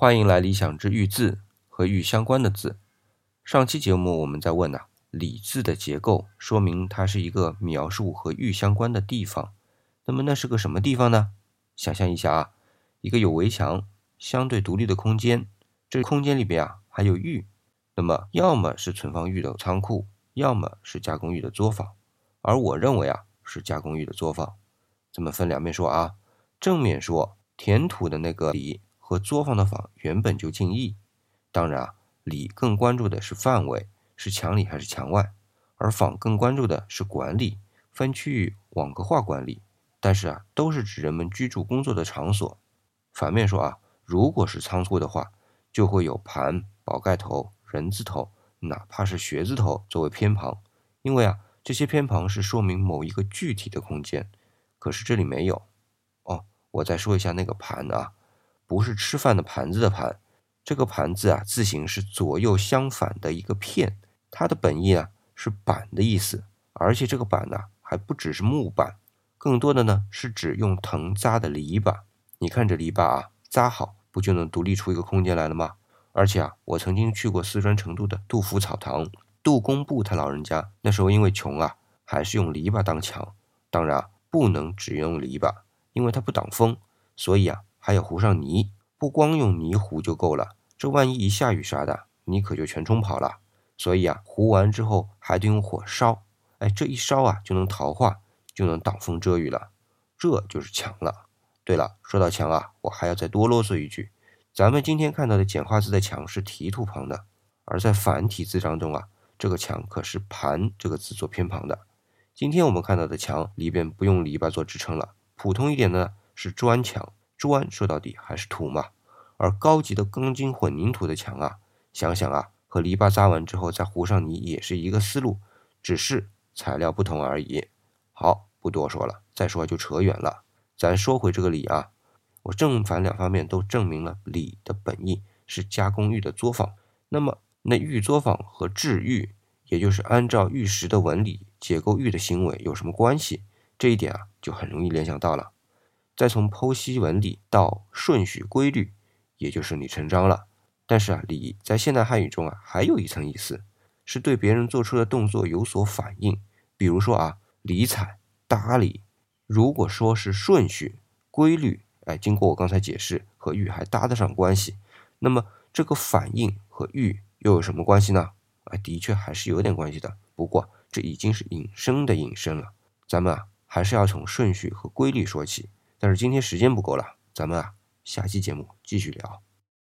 欢迎来理想之玉字和玉相关的字。上期节目我们在问呐，礼字的结构说明它是一个描述和玉相关的地方。那么那是个什么地方呢？想象一下啊，一个有围墙、相对独立的空间，这空间里边啊还有玉。那么要么是存放玉的仓库，要么是加工玉的作坊。而我认为啊是加工玉的作坊。咱们分两面说啊，正面说填土的那个礼。和作坊的坊原本就近义，当然啊，里更关注的是范围，是墙里还是墙外，而坊更关注的是管理，分区域网格化管理。但是啊，都是指人们居住工作的场所。反面说啊，如果是仓库的话，就会有盘、宝盖头、人字头，哪怕是学字头作为偏旁，因为啊，这些偏旁是说明某一个具体的空间。可是这里没有哦。我再说一下那个盘啊。不是吃饭的盘子的盘，这个盘子啊，字形是左右相反的一个片，它的本意啊是板的意思，而且这个板呢还不只是木板，更多的呢是指用藤扎的篱笆。你看这篱笆啊，扎好不就能独立出一个空间来了吗？而且啊，我曾经去过四川成都的杜甫草堂，杜工部他老人家那时候因为穷啊，还是用篱笆当墙。当然啊，不能只用篱笆，因为它不挡风，所以啊。还要糊上泥，不光用泥糊就够了。这万一一下雨啥的，泥可就全冲跑了。所以啊，糊完之后还得用火烧。哎，这一烧啊，就能陶化，就能挡风遮雨了。这就是墙了。对了，说到墙啊，我还要再多啰嗦一句：咱们今天看到的简化字的墙是提土旁的，而在繁体字当中啊，这个墙可是盘这个字做偏旁的。今天我们看到的墙里边不用篱笆做支撑了，普通一点的是砖墙。砖说到底还是土嘛，而高级的钢筋混凝土的墙啊，想想啊，和篱笆扎完之后再糊上泥也是一个思路，只是材料不同而已。好，不多说了，再说就扯远了。咱说回这个理啊，我正反两方面都证明了理的本意是加工玉的作坊。那么那玉作坊和制玉，也就是按照玉石的纹理解构玉的行为有什么关系？这一点啊，就很容易联想到了。再从剖析纹理到顺序规律，也就顺理成章了。但是啊，礼在现代汉语中啊，还有一层意思，是对别人做出的动作有所反应。比如说啊，理睬、搭理。如果说是顺序规律，哎，经过我刚才解释，和玉还搭得上关系，那么这个反应和玉又有什么关系呢？啊，的确还是有点关系的。不过这已经是引申的引申了。咱们啊，还是要从顺序和规律说起。但是今天时间不够了，咱们啊，下期节目继续聊。